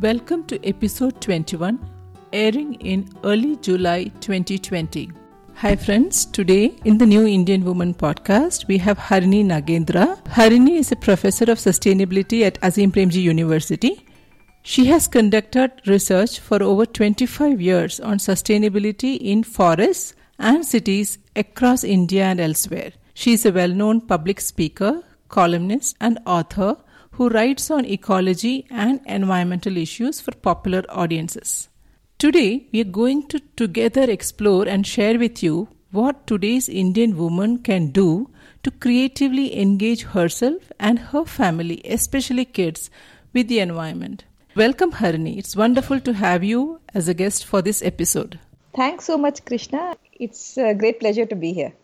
Welcome to episode 21, airing in early July 2020. Hi, friends. Today, in the New Indian Woman podcast, we have Harini Nagendra. Harini is a professor of sustainability at Azim Premji University. She has conducted research for over 25 years on sustainability in forests and cities across India and elsewhere. She is a well known public speaker, columnist, and author who writes on ecology and environmental issues for popular audiences. Today, we are going to together explore and share with you what today's Indian woman can do to creatively engage herself and her family, especially kids, with the environment. Welcome, Harini. It's wonderful to have you as a guest for this episode. Thanks so much, Krishna. It's a great pleasure to be here.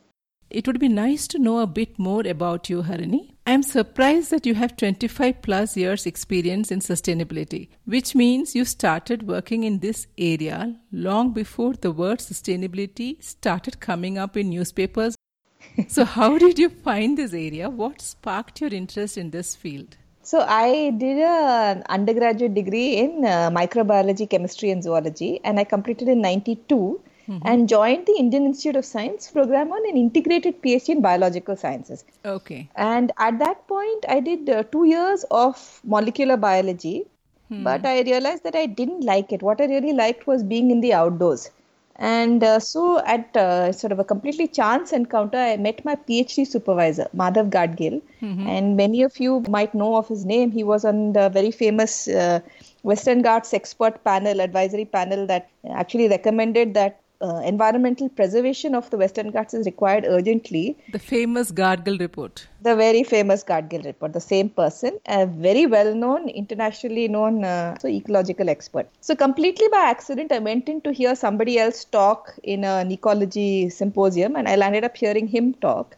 It would be nice to know a bit more about you, Harini. I am surprised that you have 25 plus years experience in sustainability, which means you started working in this area long before the word sustainability started coming up in newspapers. so how did you find this area? What sparked your interest in this field? So I did an undergraduate degree in uh, microbiology, chemistry and zoology and I completed in 92 mm-hmm. and joined the Indian Institute of Science program on an integrated PhD in biological sciences. Okay. And at that point, I did uh, two years of molecular biology, hmm. but I realized that I didn't like it. What I really liked was being in the outdoors. And uh, so, at uh, sort of a completely chance encounter, I met my PhD supervisor, Madhav Gadgil. Mm-hmm. And many of you might know of his name. He was on the very famous uh, Western Ghats expert panel, advisory panel, that actually recommended that uh, environmental preservation of the Western Ghats is required urgently. The famous Gadgil report. The very famous Gadgil report. The same person, a very well known, internationally known uh, so ecological expert. So, completely by accident, I went in to hear somebody else talk in an ecology symposium, and I landed up hearing him talk.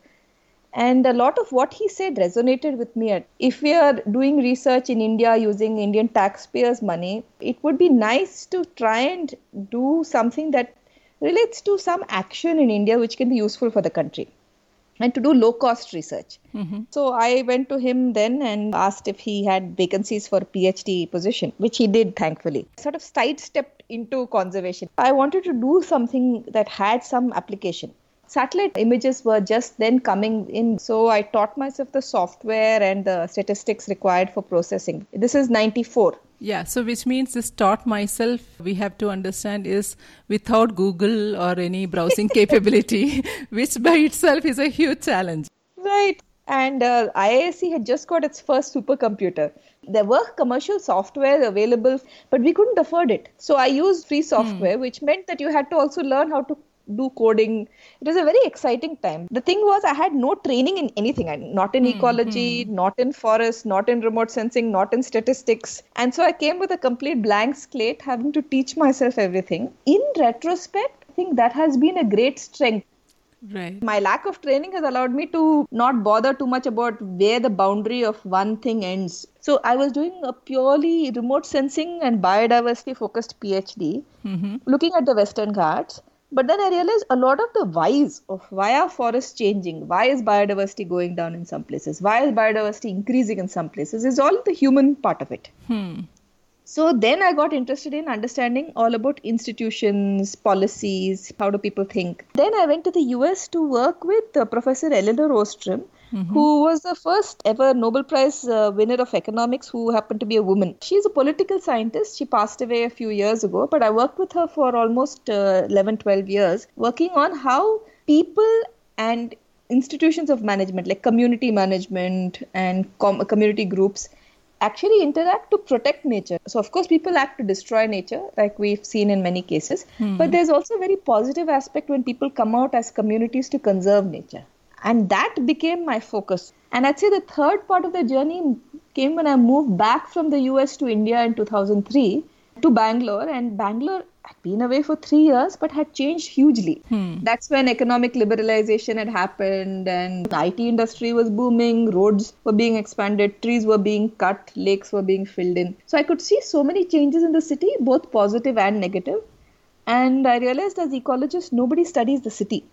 And a lot of what he said resonated with me. If we are doing research in India using Indian taxpayers' money, it would be nice to try and do something that relates to some action in India which can be useful for the country and to do low cost research. Mm-hmm. So I went to him then and asked if he had vacancies for a PhD position, which he did thankfully. Sort of sidestepped into conservation. I wanted to do something that had some application. Satellite images were just then coming in, so I taught myself the software and the statistics required for processing. This is 94. Yeah, so which means this taught myself, we have to understand, is without Google or any browsing capability, which by itself is a huge challenge. Right. And uh, IISc had just got its first supercomputer. There were commercial software available, but we couldn't afford it. So I used free software, hmm. which meant that you had to also learn how to do coding. It was a very exciting time. The thing was, I had no training in anything. I, Not in mm-hmm. ecology, not in forest, not in remote sensing, not in statistics. And so I came with a complete blank slate, having to teach myself everything. In retrospect, I think that has been a great strength. Right. My lack of training has allowed me to not bother too much about where the boundary of one thing ends. So I was doing a purely remote sensing and biodiversity focused PhD, mm-hmm. looking at the Western Ghats but then I realized a lot of the whys of why are forests changing, why is biodiversity going down in some places, why is biodiversity increasing in some places, is all the human part of it. Hmm. So then I got interested in understanding all about institutions, policies, how do people think. Then I went to the US to work with uh, Professor Elinor Ostrom, mm-hmm. who was the first ever Nobel Prize uh, winner of economics who happened to be a woman. She's a political scientist. She passed away a few years ago, but I worked with her for almost uh, 11, 12 years, working on how people and institutions of management, like community management and com- community groups, actually interact to protect nature. So, of course, people act to destroy nature, like we've seen in many cases. Hmm. But there's also a very positive aspect when people come out as communities to conserve nature. And that became my focus. And I'd say the third part of the journey came when I moved back from the US to India in 2003 to Bangalore. And Bangalore had been away for three years but had changed hugely. Hmm. That's when economic liberalization had happened and the IT industry was booming, roads were being expanded, trees were being cut, lakes were being filled in. So I could see so many changes in the city, both positive and negative. And I realized as ecologist, nobody studies the city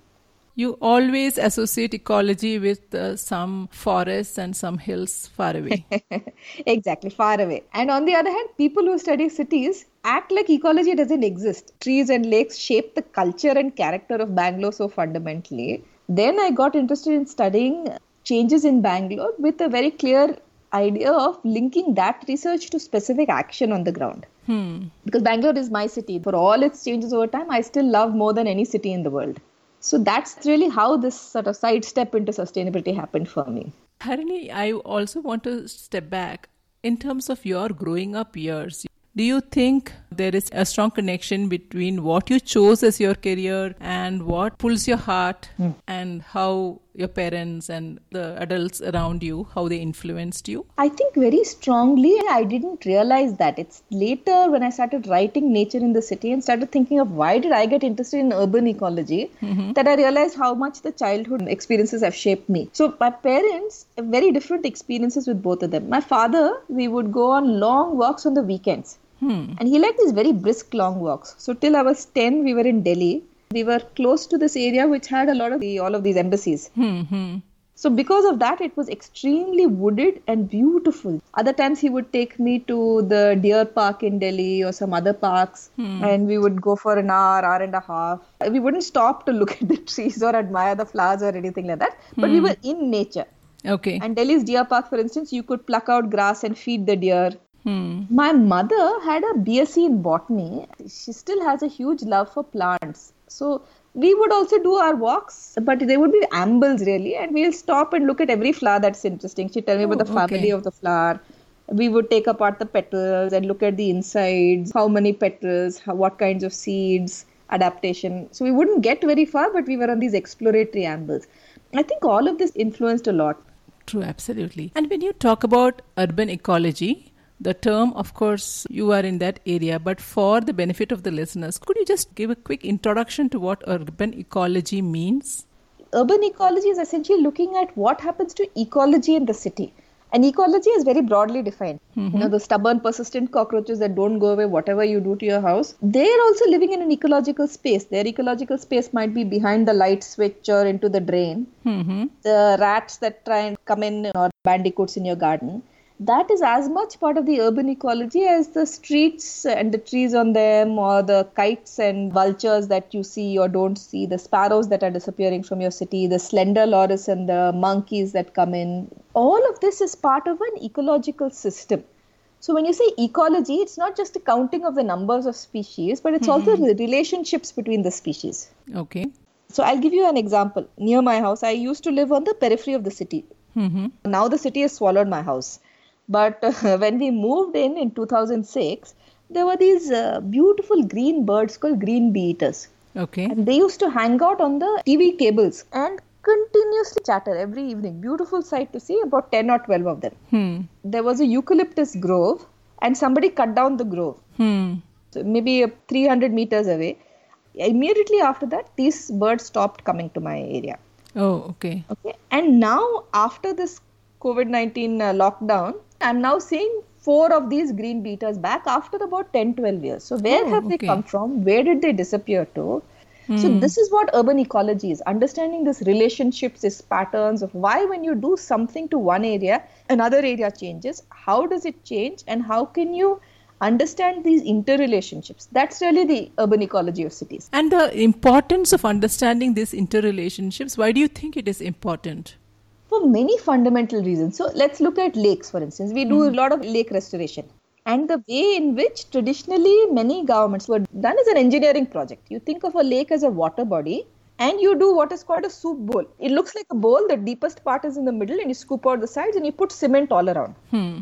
You always associate ecology with uh, some forests and some hills far away. exactly, far away. And on the other hand, people who study cities act like ecology doesn't exist. Trees and lakes shape the culture and character of Bangalore so fundamentally. Then I got interested in studying changes in Bangalore with a very clear idea of linking that research to specific action on the ground. Hmm. Because Bangalore is my city. For all its changes over time, I still love more than any city in the world. So that's really how this sort of sidestep into sustainability happened for me. Harini, I also want to step back in terms of your growing up years. Do you think there is a strong connection between what you chose as your career and what pulls your heart Mm. and how your parents and the adults around you how they influenced you? I think very strongly. I didn't realize that. It's later when I started writing Nature in the City and started thinking of why did I get interested in urban ecology that I realized how much the childhood experiences have shaped me. So my parents, very different experiences with both of them. My father, we would go on long walks on the weekends. Hmm. And he liked these very brisk long walks. So till I was 10, we were in Delhi. We were close to this area which had a lot of the, all of these embassies. Hmm. hmm. So because of that, it was extremely wooded and beautiful. Other times he would take me to the deer park in Delhi or some other parks, and we would go for an hour, hour and a half. We wouldn't stop to look at the trees or admire the flowers or anything like that, but we were in nature. Okay. And Delhi's deer park, for instance, you could pluck out grass and feed the deer. Hmm. My mother had a BSc in botany. She still has a huge love for plants. So we would also do our walks, but they would be ambles really, and we'll stop and look at every flower that's interesting. She'd tell me about Oh, the family okay. of the flower. We would take apart the petals and look at the insides, how many petals, how, what kinds of seeds, adaptation. So we wouldn't get very far, but we were on these exploratory ambles. I think all of this influenced a lot. True, absolutely. And when you talk about urban ecology, the term, of course, you are in that area, but for the benefit of the listeners, could you just give a quick introduction to what urban ecology means? urban ecology is essentially looking at what happens to ecology in the city. And ecology is very broadly defined. You know, the stubborn, persistent cockroaches that don't go away, whatever you do to your house, they're also living in an ecological space. Their ecological space might be behind the light switch or into the drain. Mm-hmm. The rats that try and come in or bandicoots in your garden. That is as much part of the urban ecology as the streets and the trees on them, or the kites and vultures that you see or don't see, the sparrows that are disappearing from your city, the slender loris and the monkeys that come in. All of this is part of an ecological system. So when you say ecology, it's not just a counting of the numbers of species, but it's hmm, also the relationships between the species. Okay. So I'll give you an example. Near my house, I used to live on the periphery of the city. Mm-hmm. Now the city has swallowed my house. But uh, when we moved in in 2006, there were these uh, beautiful green birds called green bee eaters. Okay. And they used to hang out on the TV cables and continuously chatter every evening. Beautiful sight to see, about 10 or 12 of them. Hmm. There was a eucalyptus grove, and somebody cut down the grove. Hmm. So maybe uh, 300 meters away. Immediately after that, these birds stopped coming to my area. Oh, okay. Okay. And now, after this COVID 19 uh, lockdown, I'm now seeing four of these green bee eaters back after about 10 12 years. So, where Oh, have they come from? Where did they disappear to? So, this is what urban ecology is understanding these relationships, these patterns of why, when you do something to one area, another area changes. How does it change? And how can you understand these interrelationships? That's really the urban ecology of cities. And the importance of understanding these interrelationships, why do you think it is important? For many fundamental reasons. So let's look at lakes, for instance. We do a lot of lake restoration. And the way in which traditionally many governments were done is an engineering project. You think of a lake as a water body and you do what is called a soup bowl. It looks like a bowl, the deepest part is in the middle, and you scoop out the sides and you put cement all around. Hmm.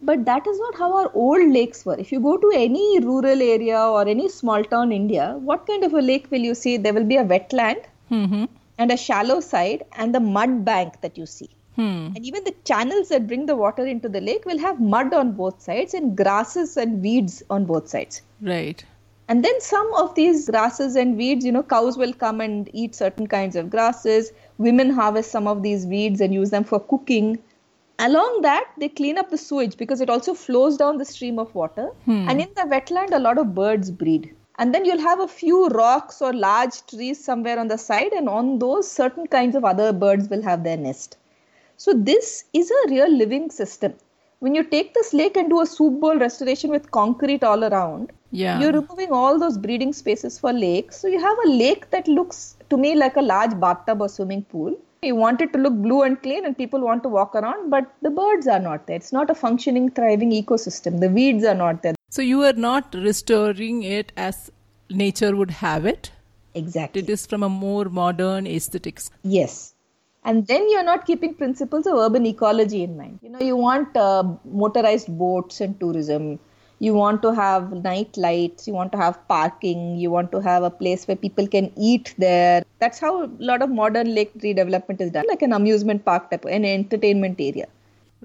But that is not how our old lakes were. If you go to any rural area or any small town in India, what kind of a lake will you see? There will be a wetland Mm-hmm. And a shallow side and the mud bank that you see. Hmm. And even the channels that bring the water into the lake will have mud on both sides and grasses and weeds on both sides. Right. And then some of these grasses and weeds, you know, cows will come and eat certain kinds of grasses. Women harvest some of these weeds and use them for cooking. Along that, they clean up the sewage because it also flows down the stream of water. And in the wetland, a lot of birds breed. And then you'll have a few rocks or large trees somewhere on the side and on those certain kinds of other birds will have their nest. So this is a real living system. When you take this lake and do a soup bowl restoration with concrete all around Yeah. you're removing all those breeding spaces for lakes. So you have a lake that looks to me like a large bathtub or swimming pool. You want it to look blue and clean and people want to walk around but the birds are not there. It's not a functioning thriving ecosystem. The weeds are not there So you are not restoring it as nature would have it. exactly It is from a more modern aesthetics. Yes. And then you're not keeping principles of urban ecology in mind. You know, you want uh, motorized boats and tourism. You want to have night lights. You want to have parking. You want to have a place where people can eat there. That's how a lot of modern lake redevelopment is done, like an amusement park type, an entertainment area.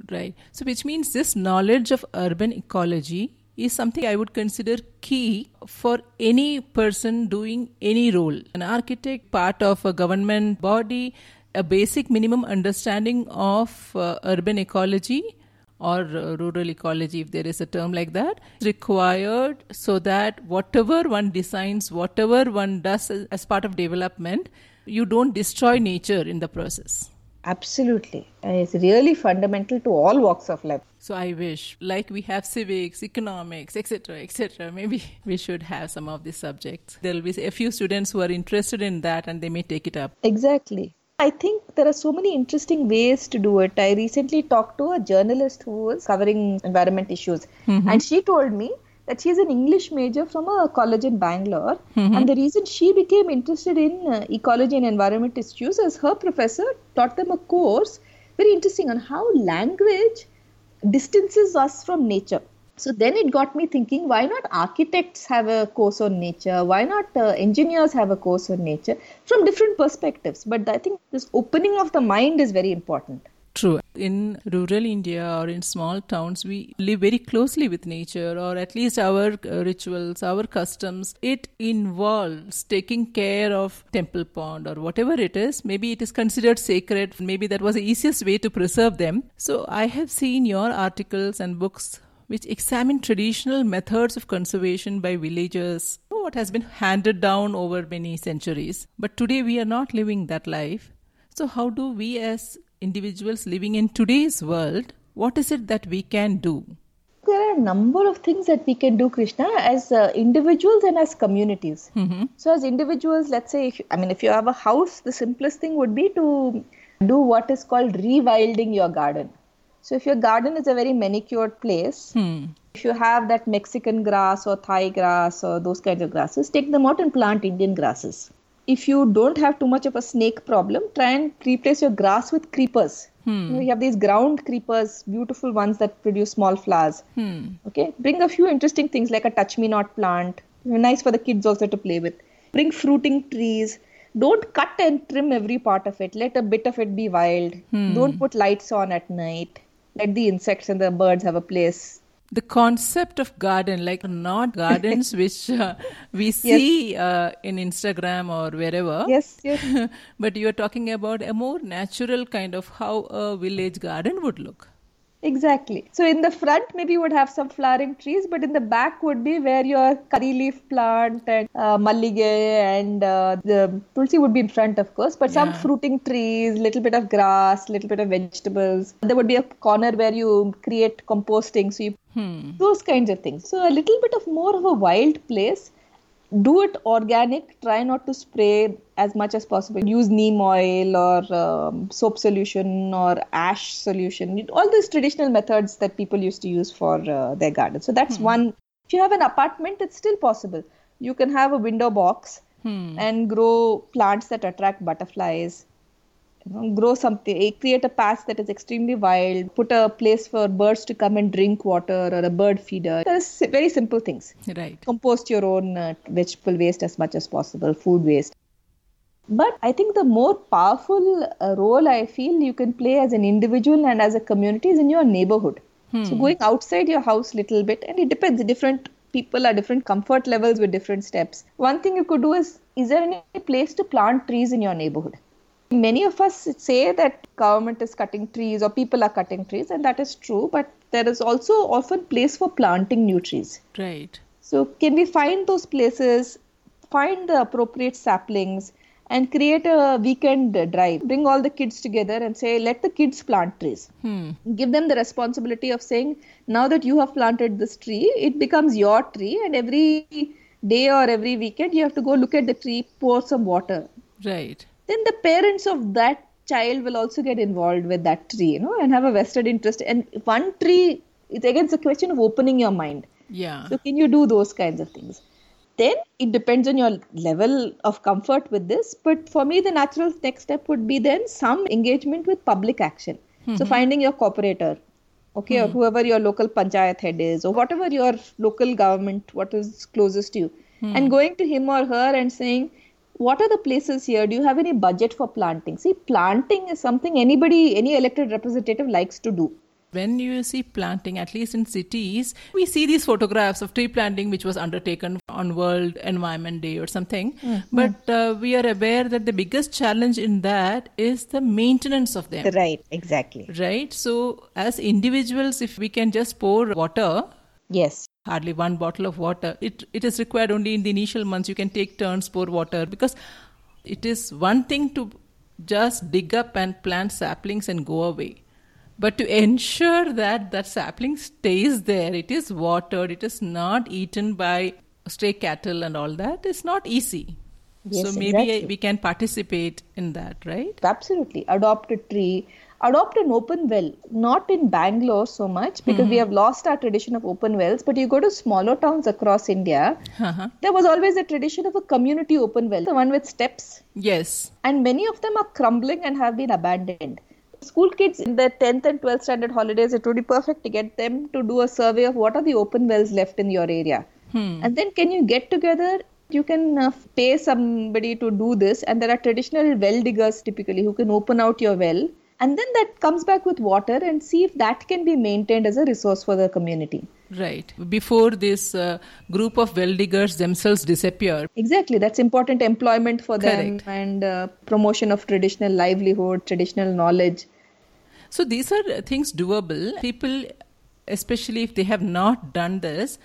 Right. So, which means this knowledge of urban ecology is something I would consider key for any person doing any role. An architect, part of a government body, a basic minimum understanding of uh, urban ecology or uh, rural ecology, if there is a term like that, required so that whatever one designs, whatever one does as part of development, you don't destroy nature in the process. Absolutely. And it's really fundamental to all walks of life. So I wish, like we have civics, economics, etc., etc. Maybe we should have some of these subjects. There will be a few students who are interested in that, and they may take it up. Exactly. I think there are so many interesting ways to do it. I recently talked to a journalist who was covering environment issues, mm-hmm. and she told me that she's an English major from a college in Bangalore. And the reason she became interested in uh, ecology and environment issues is her professor taught them a course very interesting on how language distances us from nature. So then it got me thinking why not architects have a course on nature? Why not uh, engineers have a course on nature from different perspectives? But I think this opening of the mind is very important. True. In rural India or in small towns, we live very closely with nature, or at least our uh, rituals, our customs. It involves taking care of temple pond or whatever it is. Maybe it is considered sacred. Maybe that was the easiest way to preserve them. So I have seen your articles and books which examine traditional methods of conservation by villagers, what has been handed down over many centuries. But today we are not living that life. So, how do we as individuals living in today's world, what is it that we can do? There are a number of things that we can do, Krishna, as uh, individuals and as communities. So, as individuals, let's say, if, I mean, if you have a house, the simplest thing would be to do what is called rewilding your garden. So, if your garden is a very manicured place, Hmm. if you have that Mexican grass or Thai grass or those kinds of grasses, take them out and plant Indian grasses. If you don't have too much of a snake problem, try and replace your grass with creepers. You, know, you have these ground creepers, beautiful ones that produce small flowers. Hmm. Okay, bring a few interesting things like a touch me not plant, nice for the kids also to play with. Bring fruiting trees. Don't cut and trim every part of it. Let a bit of it be wild. Don't put lights on at night. Let the insects and the birds have a place. The concept of garden, like not gardens which uh, we see uh, in Instagram or wherever. Yes, yes. but you are talking about a more natural kind of how a village garden would look. Exactly. So in the front, maybe you would have some flowering trees, but in the back would be where your curry leaf plant and uh, mallige and uh, the tulsi would be in front, of course, but some fruiting trees, little bit of grass, little bit of vegetables. There would be a corner where you create composting, so you Hmm. those kinds of things. So a little bit of more of a wild place. Do it organic. Try not to spray as much as possible. Use neem oil or um, soap solution or ash solution. All these traditional methods that people used to use for uh, their garden. So that's one. If you have an apartment, it's still possible. You can have a window box Hmm. and grow plants that attract butterflies you know, grow something eh, create a patch that is extremely wild put a place for birds to come and drink water or a bird feeder there's very simple things Right. compost your own uh, vegetable waste as much as possible food waste but i think the more powerful uh, role i feel you can play as an individual and as a community is in your neighborhood. So going outside your house a little bit and it depends. Different people are different. Comfort levels with different steps. One thing you could do is is there any place to plant trees in your neighborhood? Many of us say that government is cutting trees or people are cutting trees and that is true but there is also often place for planting new trees. Right. So, can we find those places, find the appropriate saplings, and create a weekend drive? Bring all the kids together and say, let the kids plant trees. Hmm. Give them the responsibility of saying, now that you have planted this tree, it becomes your tree, and every day or every weekend you have to go look at the tree, pour some water. Right. Then the parents of that child will also get involved with that tree, you know, and have a vested interest. And one tree, it's again it's a question of opening your mind. Yeah. So can you do those kinds of things? Then it depends on your level of comfort with this. But for me, the natural next step would be then some engagement with public action. So mm-hmm. finding your corporator, okay, or mm-hmm. whoever your local panchayat head is, or whatever your local government, what is closest to you, mm-hmm. and going to him or her and saying, what are the places here? Do you have any budget for planting? See, planting is something anybody, any elected representative likes to do. When you see planting, at least in cities, we see these photographs of tree planting which was undertaken on World Environment Day or something. But uh, we are aware that the biggest challenge in that is the maintenance of them. Right, exactly. Right? So, as individuals, if we can just pour water, Yes. hardly one bottle of water, it, it is required only in the initial months. You can take turns, pour water because it is one thing to just dig up and plant saplings and go away. But to ensure that that sapling stays there, it is watered, it is not eaten by stray cattle and all that, it's not easy. Yes, so maybe exactly. we can participate in that, right? Absolutely. Adopt a tree. Adopt an open well. Not in Bangalore so much because we have lost our tradition of open wells. But you go to smaller towns across India, Uh-huh. there was always a tradition of a community open well, the one with steps. Yes. And many of them are crumbling and have been abandoned. School kids in their 10th and 12th standard holidays, it would be perfect to get them to do a survey of what are the open wells left in your area. And then can you get together? You can uh, pay somebody to do this, and there are traditional well diggers typically who can open out your well. And then that comes back with water and see if that can be maintained as a resource for the community. Right. Before this uh, group of well diggers themselves disappear, Exactly, that's important employment for them Correct. and uh, promotion of traditional livelihood, traditional knowledge. So these are things doable. People, especially if they have not done this,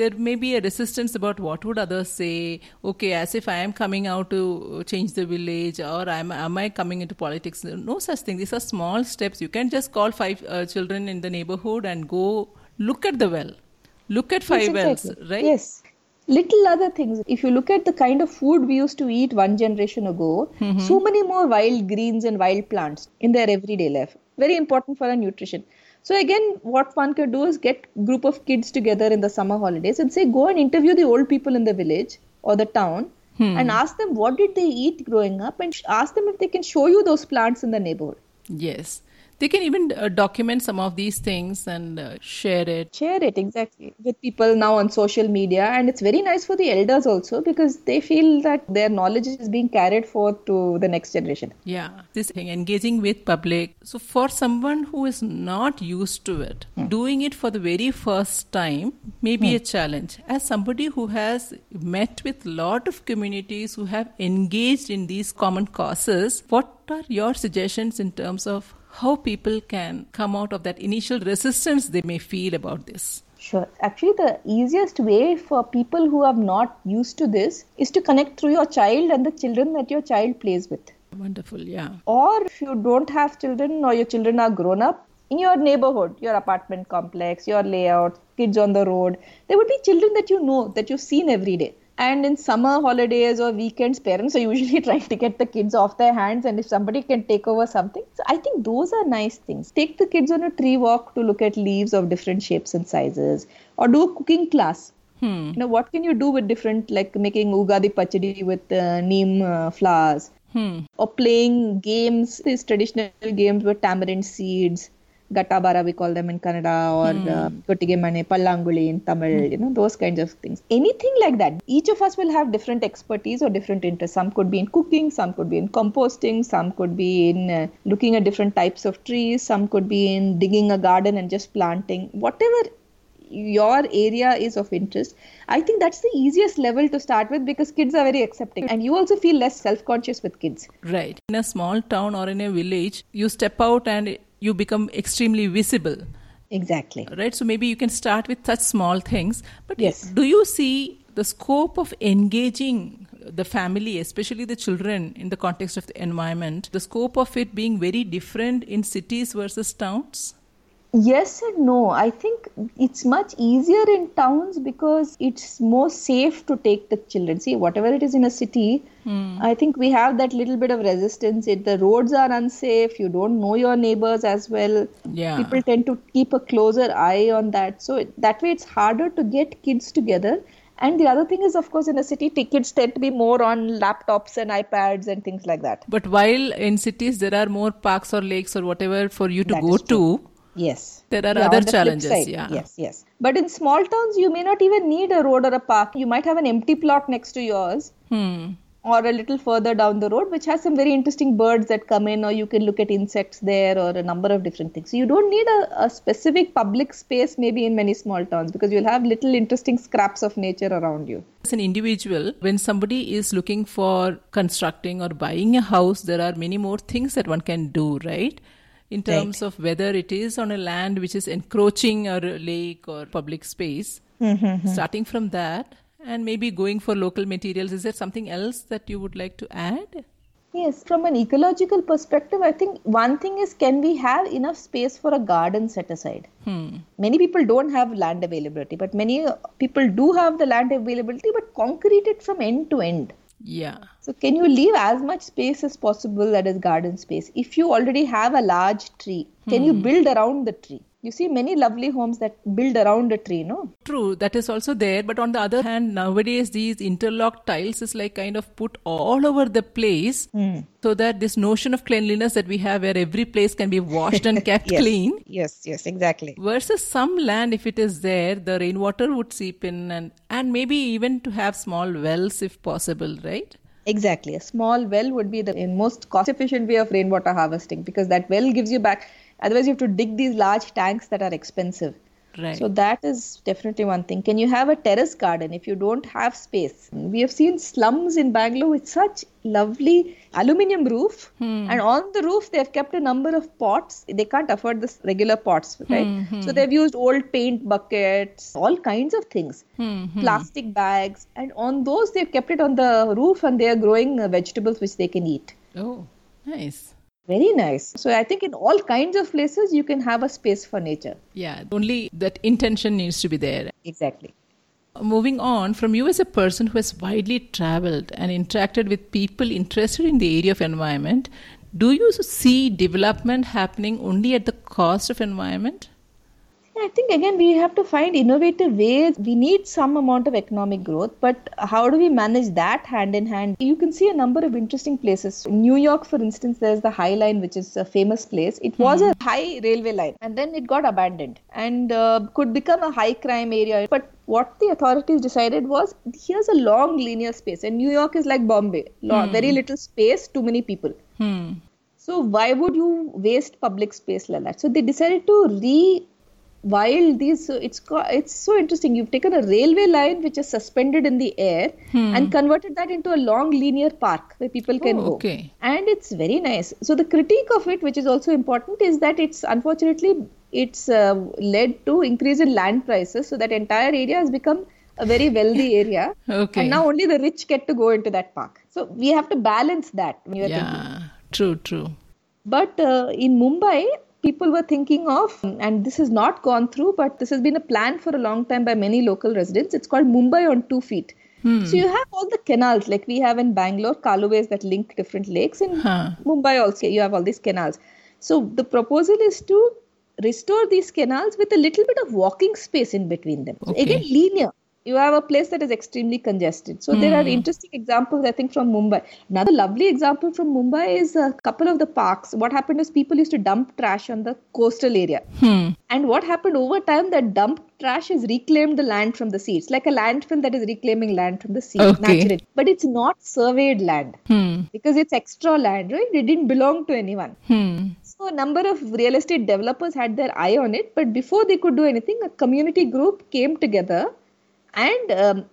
there may be a resistance about what would others say. Okay, as if I am coming out to change the village, or am am I coming into politics? No such thing. These are small steps. You can just call five uh, children in the neighborhood and go look at the well. Look at five Yes, wells, exactly. right? Yes. Little other things. If you look at the kind of food we used to eat one generation ago, Mm-hmm. so many more wild greens and wild plants in their everyday life. Very important for our nutrition. So again, what one could do is get group of kids together in the summer holidays and say, go and interview the old people in the village or the town Hmm. and ask them what did they eat growing up and ask them if they can show you those plants in the neighborhood. Yes. They can even uh, document some of these things and uh, share it. share it exactly with people now on social media and it's very nice for the elders also because they feel that their knowledge is being carried forth to the next generation Yeah, this thing, engaging with public. So, for someone who is not used to it, doing it for the very first time may be a challenge. As somebody who has met with lot of communities who have engaged in these common causes, what are your suggestions in terms of how people can come out of that initial resistance they may feel about this? sure actually the easiest way for people who are not used to this is to connect through your child and the children that your child plays with Wonderful, yeah. or if you don't have children or your children are grown up in your neighborhood your apartment complex your layout kids on the road there would be children that you know that you've seen every day and in summer holidays or weekends parents are usually trying to get the kids off their hands. And if somebody can take over something so i think those are nice things. Take the kids on a tree walk to look at leaves of different shapes and sizes or do a cooking class. Hmm. you know what can you do with different like making ugadi pachadi with uh, neem uh, flowers? Hmm. or playing games, these traditional games with tamarind seeds, gattabara we call them in Kannada, or uh, kottige mane, pallanguli in Tamil, you know, those kinds of things. Anything like that. Each of us will have different expertise or different interests. Some could be in cooking, some could be in composting, some could be in uh, looking at different types of trees, some could be in digging a garden and just planting. Whatever your area is of interest i think that's the easiest level to start with because kids are very accepting and you also feel less self-conscious with kids Right. In a small town or in a village, you step out and you become extremely visible. Exactly. Right? So maybe you can start with such small things. But Yes. do you see the scope of engaging the family, especially the children, in the context of the environment, the scope of it being very different in cities versus towns? Yes and no. I think it's much easier in towns because it's more safe to take the children. See, whatever it is in a city, hmm. I think we have that little bit of resistance. It, the roads are unsafe. You don't know your neighbors as well. Yeah. People tend to keep a closer eye on that. So it, that way, it's harder to get kids together. And the other thing is, of course, in a city, t- kids tend to be more on laptops and iPads and things like that. But while in cities there are more parks or lakes or whatever for you to That go to, Yes. There are Yeah, other on the flip challenges, yeah. Yes, yes. But in small towns, you may not even need a road or a park. You might have an empty plot next to yours hmm, or a little further down the road, which has some very interesting birds that come in, or you can look at insects there or a number of different things. So you don't need a, a specific public space maybe in many small towns because you'll have little interesting scraps of nature around you. as an individual, when somebody is looking for constructing or buying a house, there are many more things that one can do, right? In terms of whether it is on a land which is encroaching or a lake or public space, starting from that and maybe going for local materials, is there something else that you would like to add? Yes, from an ecological perspective, I think one thing is can we have enough space for a garden set aside? Hmm. Many people don't have land availability, but many people do have the land availability, but concrete it from end to end. Yeah. So, can you leave as much space as possible that is garden space? If you already have a large tree, can you hmm. build around the tree? You see many lovely homes that build around a tree, no? True, that is also there. But on the other hand, nowadays these interlocked tiles is like kind of put all over the place hmm. so that this notion of cleanliness that we have where every place can be washed and kept Yes. clean Yes, yes, exactly. versus some land if it is there the rainwater would seep in and and maybe even to have small wells if possible right Exactly. A small well would be the most cost efficient way of rainwater harvesting because that well gives you back. Otherwise, you have to dig these large tanks that are expensive. right So that is definitely one thing. Can you have a terrace garden if you don't have space? We have seen slums in Bangalore with such lovely aluminium roof, hmm. and on the roof they have kept a number of pots. They can't afford this regular pots, right? Hmm, hmm. So they've used old paint buckets, all kinds of things, plastic bags, and on those they've kept it on the roof, and they are growing vegetables which they can eat. oh nice Very nice. So I think in all kinds of places you can have a space for nature. yeah only that intention needs to be there Exactly. Moving on, from you as a person who has widely traveled and interacted with people interested in the area of environment, do you see development happening only at the cost of environment? I think again we have to find innovative ways. We need some amount of economic growth, but how do we manage that hand in hand? You can see a number of interesting places. In New York, for instance, there's the High Line, which is a famous place. It was a high railway line, and then it got abandoned and uh, could become a high crime area. But what the authorities decided was here's a long linear space, and New York is like Bombay, Lo- very little space, too many people. Hmm. So why would you waste public space like that? So they decided to re wild these it's it's so interesting. You've taken a railway line which is suspended in the air and converted that into a long linear park where people can Oh, go. and it's very nice. So the critique of it which is also important is that it's unfortunately it's uh, led to increase in land prices. So that entire area has become a very wealthy area. Okay. and now only the rich get to go into that park. So we have to balance that you're thinking Yeah, true, true. but uh, in Mumbai, people were thinking of, and this has not gone through, but this has been a plan for a long time by many local residents. It's called Mumbai on two feet. Hmm. So you have all the canals like we have in Bangalore, Kaluways that link different lakes. In Huh. Mumbai also, you have all these canals. So the proposal is to restore these canals with a little bit of walking space in between them. So Okay. again, linear. You have a place that is extremely congested. So there are interesting examples, I think, from Mumbai. Another lovely example from Mumbai is a couple of the parks. What happened is people used to dump trash on the coastal area. Hmm. And what happened over time, that dumped trash has reclaimed the land from the sea. It's like a landfill that is reclaiming land from the sea Okay. naturally. But it's not surveyed land Hmm. because it's extra land, right? It didn't belong to anyone. Hmm. So a number of real estate developers had their eye on it, but before they could do anything, a community group came together and um,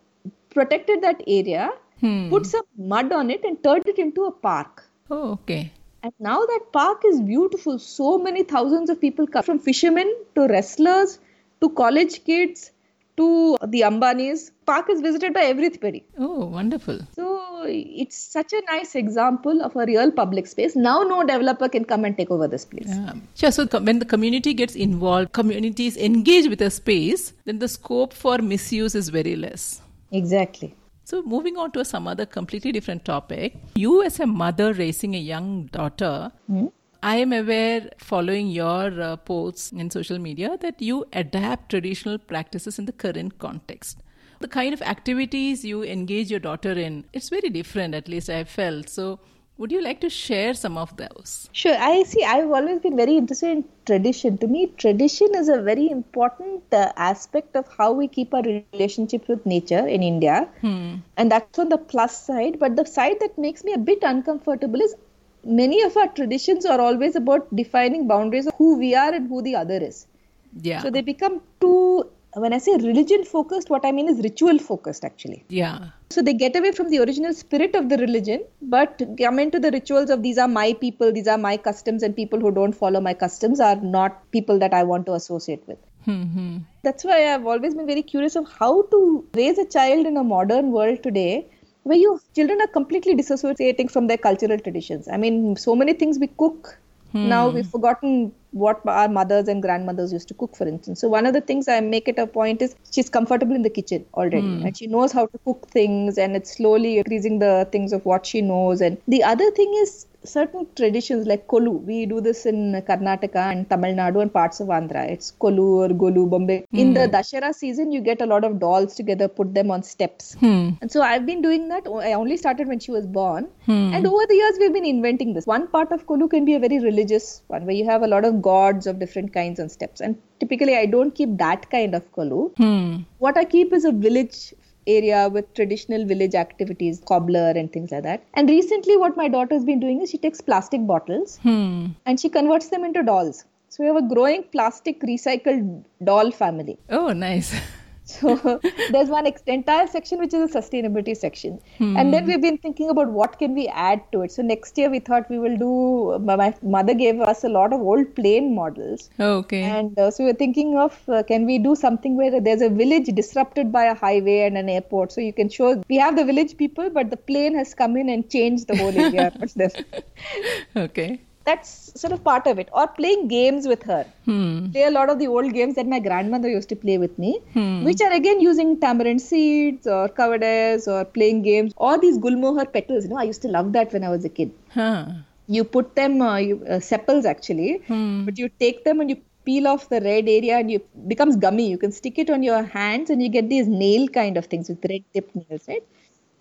protected that area, Hmm. put some mud on it, and turned it into a park. Oh, okay. And now that park is beautiful. So many thousands of people come from fishermen to wrestlers to college kids to the Ambanis. Park is visited by everybody. Oh, wonderful. So it's such a nice example of a real public space. Now no developer can come and take over this place. Yeah. Sure. So when the community gets involved, communities engage with a space, then the scope for misuse is very less. Exactly. So, moving on to some other completely different topic, you as a mother raising a young daughter, I am aware, following your uh, posts in social media, that you adapt traditional practices in the current context. The kind of activities you engage your daughter in, it's very different, at least I felt. So, would you like to share some of those? Sure. I see. I've always been very interested in tradition. To me, tradition is a very important uh, aspect of how we keep our relationship with nature in India. And that's on the plus side. But the side that makes me a bit uncomfortable is many of our traditions are always about defining boundaries of who we are and who the other is. Yeah. So they become too, when I say religion focused, what I mean is ritual focused actually. yeah. So they get away from the original spirit of the religion, but come into the rituals of these are my people, these are my customs, and people who don't follow my customs are not people that I want to associate with. hmm That's why I've always been very curious of how to raise a child in a modern world today where you children are completely disassociating from their cultural traditions. I mean, so many things we cook now we've forgotten what our mothers and grandmothers used to cook, for instance. So one of the things I make it a point is she's comfortable in the kitchen already, hmm. and she knows how to cook things, and it's slowly increasing the things of what she knows. And the other thing is certain traditions like kolu. We do this in Karnataka and Tamil Nadu and parts of Andhra. It's kolu or golu, Bombay. In the Dashera season, you get a lot of dolls together, put them on steps. Hmm. And so I've been doing that. I only started when she was born. And over the years, we've been inventing this. One part of Kolu can be a very religious one where you have a lot of gods of different kinds and steps. And typically, I don't keep that kind of Kolu. Hmm. What I keep is a village area with traditional village activities, cobbler and things like that. And recently, what my daughter's been doing is she takes plastic bottles Hmm. and she converts them into dolls. So we have a growing plastic recycled doll family. Oh, nice. So there's one ex- entire section which is a sustainability section, and then we've been thinking about what can we add to it. So next year we thought we will do. My mother gave us a lot of old plane models, okay. and uh, so we were thinking of uh, can we do something where there's a village disrupted by a highway and an airport, so you can show we have the village people, but the plane has come in and changed the whole area. okay. That's sort of part of it, or playing games with her Hmm. play a lot of the old games that my grandmother used to play with me, which are again using tamarind seeds or kavades or playing games or these gulmohar petals. You know, I used to love that when I was a kid. Huh. You put them, uh, you, uh, sepals actually, but you take them and you peel off the red area and you becomes gummy. You can stick it on your hands and you get these nail kind of things with red tipped nails, right?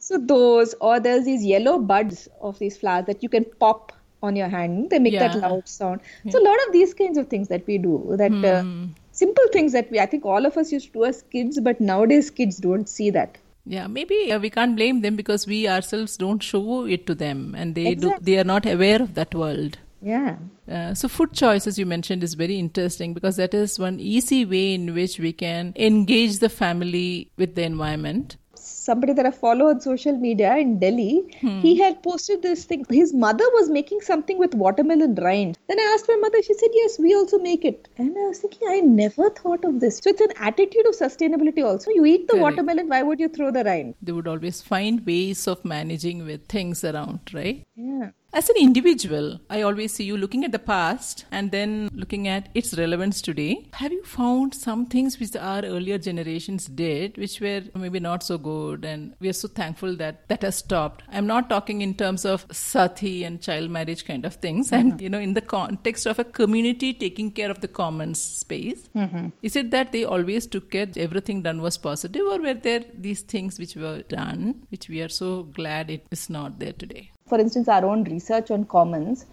So those, or there's these yellow buds of these flowers that you can pop on your hand. They make that loud sound. So a lot of these kinds of things that we do, that uh, simple things that we, I think all of us used to do as kids, but nowadays kids don't see that. Yeah, maybe uh, we can't blame them because we ourselves don't show it to them, and they do, they are not aware of that world. Yeah. Uh, so food choice, as you mentioned, is very interesting because that is one easy way in which we can engage the family with the environment. Somebody that I follow on social media in Delhi, hmm. he had posted this thing. His mother was making something with watermelon rind. Then I asked my mother, she said, Yes, we also make it. And I was thinking, I never thought of this. So it's an attitude of sustainability also. You eat the Correct. watermelon, why would you throw the rind? They would always find ways of managing with things around, right? Yeah. As an individual, I always see you looking at the past and then looking at its relevance today. Have you found some things which our earlier generations did, which were maybe not so good, and we are so thankful that that has stopped? I'm not talking in terms of sati and child marriage kind of things, and mm-hmm. you know, in the context of a community taking care of the commons space. Mm-hmm. Is it that they always took care, everything done was positive, or were there these things which were done, which we are so glad it is not there today? For instance, our own research on commons,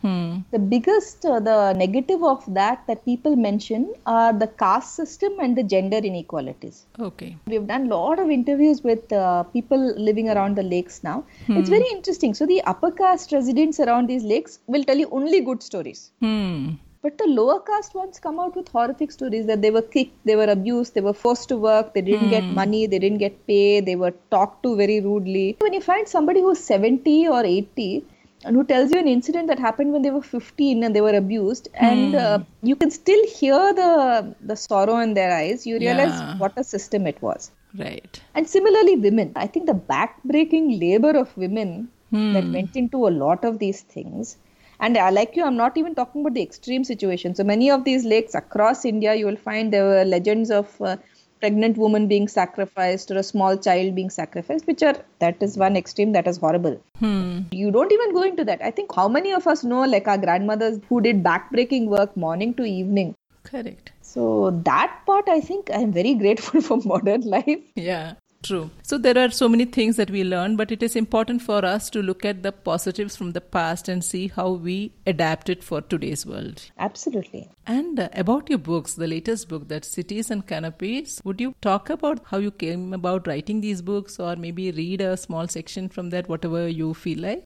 the biggest, uh, the negative of that that people mention are the caste system and the gender inequalities. Okay. We've done a lot of interviews with uh, people living around the lakes now. It's very interesting. So, the upper caste residents around these lakes will tell you only good stories. Hmm. But the lower caste ones come out with horrific stories that they were kicked, they were abused, they were forced to work, they didn't get hmm. money, they didn't get pay, they were talked to very rudely. When you find somebody who's 70 or 80, and who tells you an incident that happened when they were 15 and they were abused and hmm. uh, you can still hear the the sorrow in their eyes you realize Yeah. what a system it was Right. and similarly women i think the backbreaking labor of women that hmm. went into a lot of these things and I like you, I'm not even talking about the extreme situation. So many of these lakes across India, you will find there were legends of uh, pregnant woman being sacrificed or a small child being sacrificed, which are that is one extreme that is horrible. You don't even go into that. I think how many of us know like our grandmothers who did backbreaking work morning to evening. Correct. So that part, I think I'm very grateful for modern life. Yeah, true. So there are so many things that we learn, but it is important for us to look at the positives from the past and see how we adapt it for today's world. Absolutely. And uh, about your books, the latest book, that Cities and Canopies, would you talk about how you came about writing these books or maybe read a small section from that, whatever you feel like?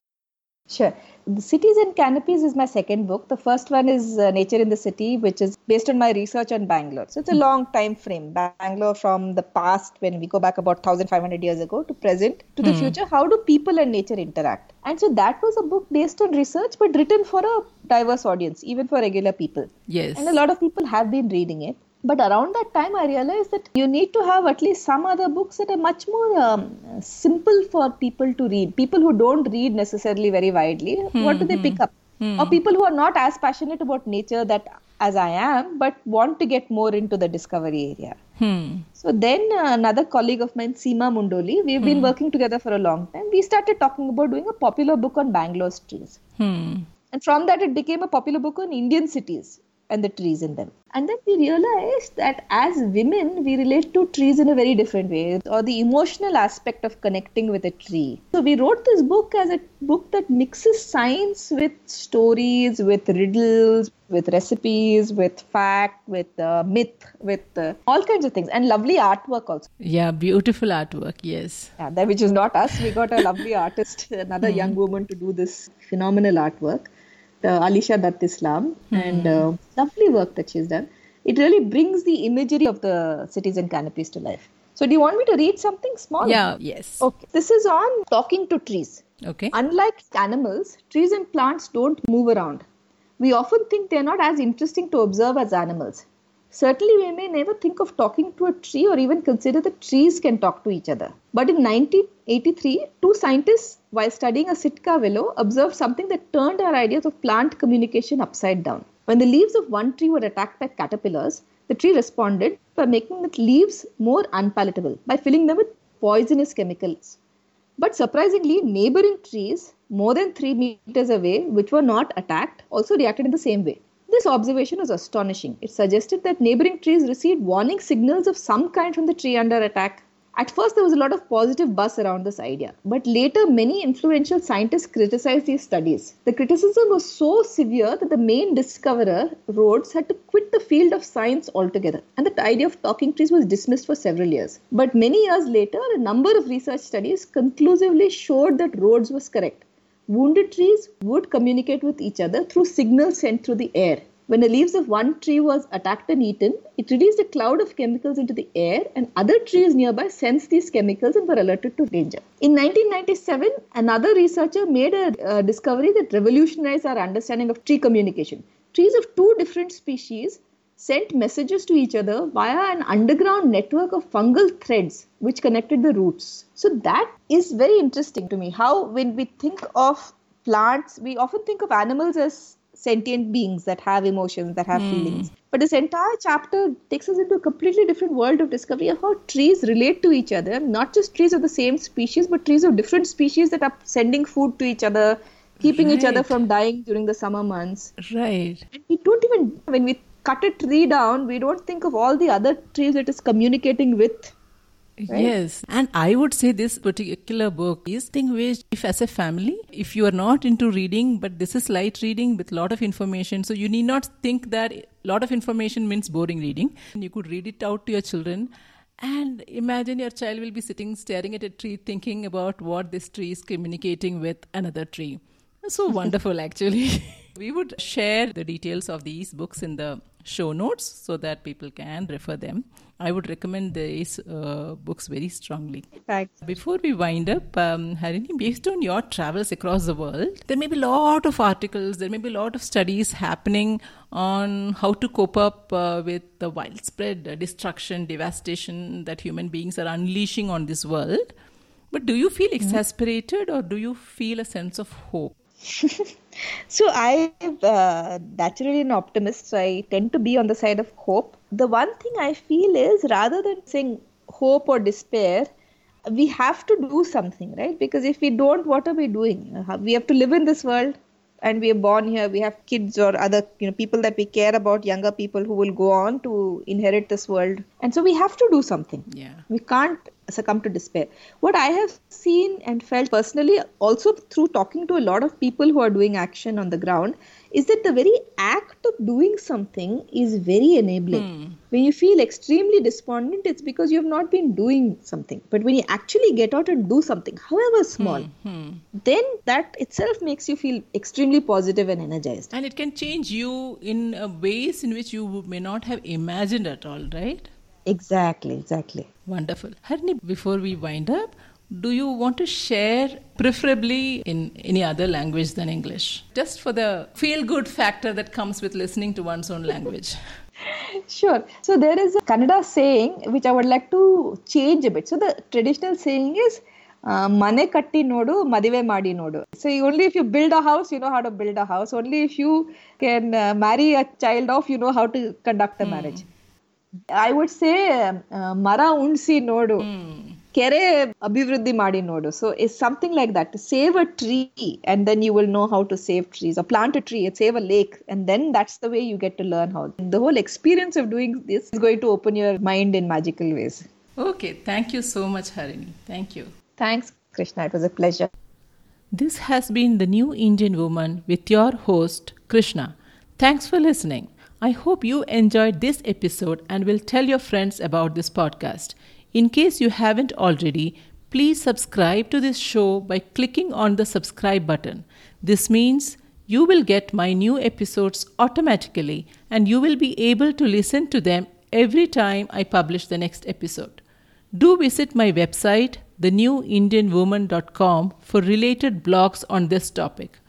Sure. The Cities and Canopies is my second book. The first one is uh, Nature in the City, which is based on my research on Bangalore. So it's a long time frame. Bangalore from the past, when we go back about 1500 years ago, to present, to the future. How do people and nature interact? And so that was a book based on research, but written for a diverse audience, even for regular people. Yes. And a lot of people have been reading it. But around that time, I realized that you need to have at least some other books that are much more um, simple for people to read. People who don't read necessarily very widely, what do they pick up? Or people who are not as passionate about nature that as I am, but want to get more into the discovery area. Hmm. So then uh, another colleague of mine, Seema Mundoli, we've been working together for a long time. We started talking about doing a popular book on bangalore streets Hmm. And from that, it became a popular book on Indian cities and the trees in them. And then we realized that as women, we relate to trees in a very different way, or the emotional aspect of connecting with a tree. So we wrote this book as a book that mixes science with stories, with riddles, with recipes, with fact, with uh, myth, with uh, all kinds of things, and lovely artwork also. Yeah, beautiful artwork. Yes. Yeah, that which is not us. We got a lovely artist, another young woman, to do this phenomenal artwork, the Alisha Dutt Islam, and uh, lovely work that she's done. It really brings the imagery of the cities and canopies to life. So, do you want me to read something small? Yeah, yes. Okay. This is on talking to trees. Okay. Unlike animals, trees and plants don't move around. We often think they're not as interesting to observe as animals. Certainly, we may never think of talking to a tree or even consider that trees can talk to each other. But in 1983, two scientists, while studying a Sitka willow, observed something that turned our ideas of plant communication upside down. When the leaves of one tree were attacked by caterpillars, the tree responded by making the leaves more unpalatable by filling them with poisonous chemicals. But surprisingly, neighboring trees more than 3 meters away, which were not attacked, also reacted in the same way. This observation was astonishing. It suggested that neighboring trees received warning signals of some kind from the tree under attack. At first, there was a lot of positive buzz around this idea, but later, many influential scientists criticized these studies. The criticism was so severe that the main discoverer, Rhoades, had to quit the field of science altogether, and the idea of talking trees was dismissed for several years. But many years later, a number of research studies conclusively showed that Rhoades was correct. Wounded trees would communicate with each other through signals sent through the air. When the leaves of one tree was attacked and eaten, it released a cloud of chemicals into the air, and other trees nearby sensed these chemicals and were alerted to danger. In 1997, another researcher made a uh, discovery that revolutionized our understanding of tree communication. Trees of two different species sent messages to each other via an underground network of fungal threads which connected the roots. So that is very interesting to me. How, when we think of plants, we often think of animals as sentient beings that have emotions, that have hmm. feelings. But this entire chapter takes us into a completely different world of discovery of how trees relate to each other. Not just trees of the same species, but trees of different species that are sending food to each other, keeping each other from dying during the summer months. Right. And we don't even, when we cut a tree down, we don't think of all the other trees it is communicating with. Right? Yes. And I would say this particular book is thing which if as a family, if you are not into reading, but this is light reading with lot of information, so you need not think that lot of information means boring reading. You could read it out to your children and imagine your child will be sitting staring at a tree thinking about what this tree is communicating with another tree. So wonderful actually. We would share the details of these books in the show notes so that people can refer them. I would recommend these uh, books very strongly. Thanks. Before we wind up, um, Harini, based on your travels across the world, there may be a lot of articles, there may be a lot of studies happening on how to cope up uh, with the widespread destruction, devastation that human beings are unleashing on this world. But do you feel exasperated or do you feel a sense of hope? so I'm uh, naturally an optimist, so I tend to be on the side of hope. The one thing I feel is rather than saying hope or despair, we have to do something, right? Because if we don't, what are we doing? Uh, we have to live in this world and we are born here we have kids or other you know people that we care about younger people who will go on to inherit this world and so we have to do something yeah we can't succumb to despair what i have seen and felt personally also through talking to a lot of people who are doing action on the ground is that the very act of doing something is very enabling. Mm. When you feel extremely despondent, it's because you have not been doing something. But when you actually get out and do something, however small, mm-hmm. then that itself makes you feel extremely positive and energized. And it can change you in ways in which you may not have imagined at all, right? Exactly, exactly. Wonderful. Harini, before we wind up, do you want to share, preferably in any other language than English, just for the feel good factor that comes with listening to one's own language? Sure. So there is a Kannada saying which I would like to change a bit. So the traditional saying is ಮನೆ ಕಟ್ಟಿ ನೋಡು ಮದುವೆ ಮಾಡಿ ನೋಡು so only if you build a house you know how to build a house only if you can uh, marry a child off you know how to conduct a marriage i would say uh, ಮರ ಉಣ್ಸಿ ನೋಡು ಕೆರೆ ಅಭಿವೃದ್ಧಿ ಮಾಡಿ ನೋಡು so is something like that save a tree and then you will know how to save trees a plant a tree save a lake and then that's the way you get to learn how the whole experience of doing this is going to open your mind in magical ways Okay, thank you so much, Harini. Thank you. Thanks, Krishna. It was a pleasure. This has been the New Indian Woman with your host, Krishna. Thanks for listening. I hope you enjoyed this episode and will tell your friends about this podcast. In case you haven't already, please subscribe to this show by clicking on the subscribe button. This means you will get my new episodes automatically and you will be able to listen to them every time I publish the next episode. Do visit my website, thenewindianwoman.com, for related blogs on this topic.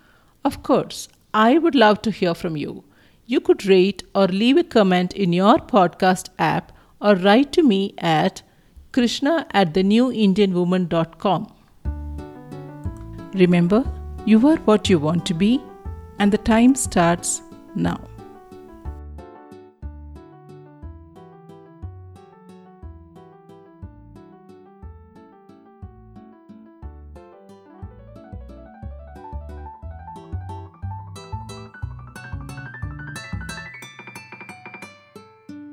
Of course, I would love to hear from you. You could rate or leave a comment in your podcast app or write to me at krishna at thenewindianwoman.com. Remember, you are what you want to be, and the time starts now.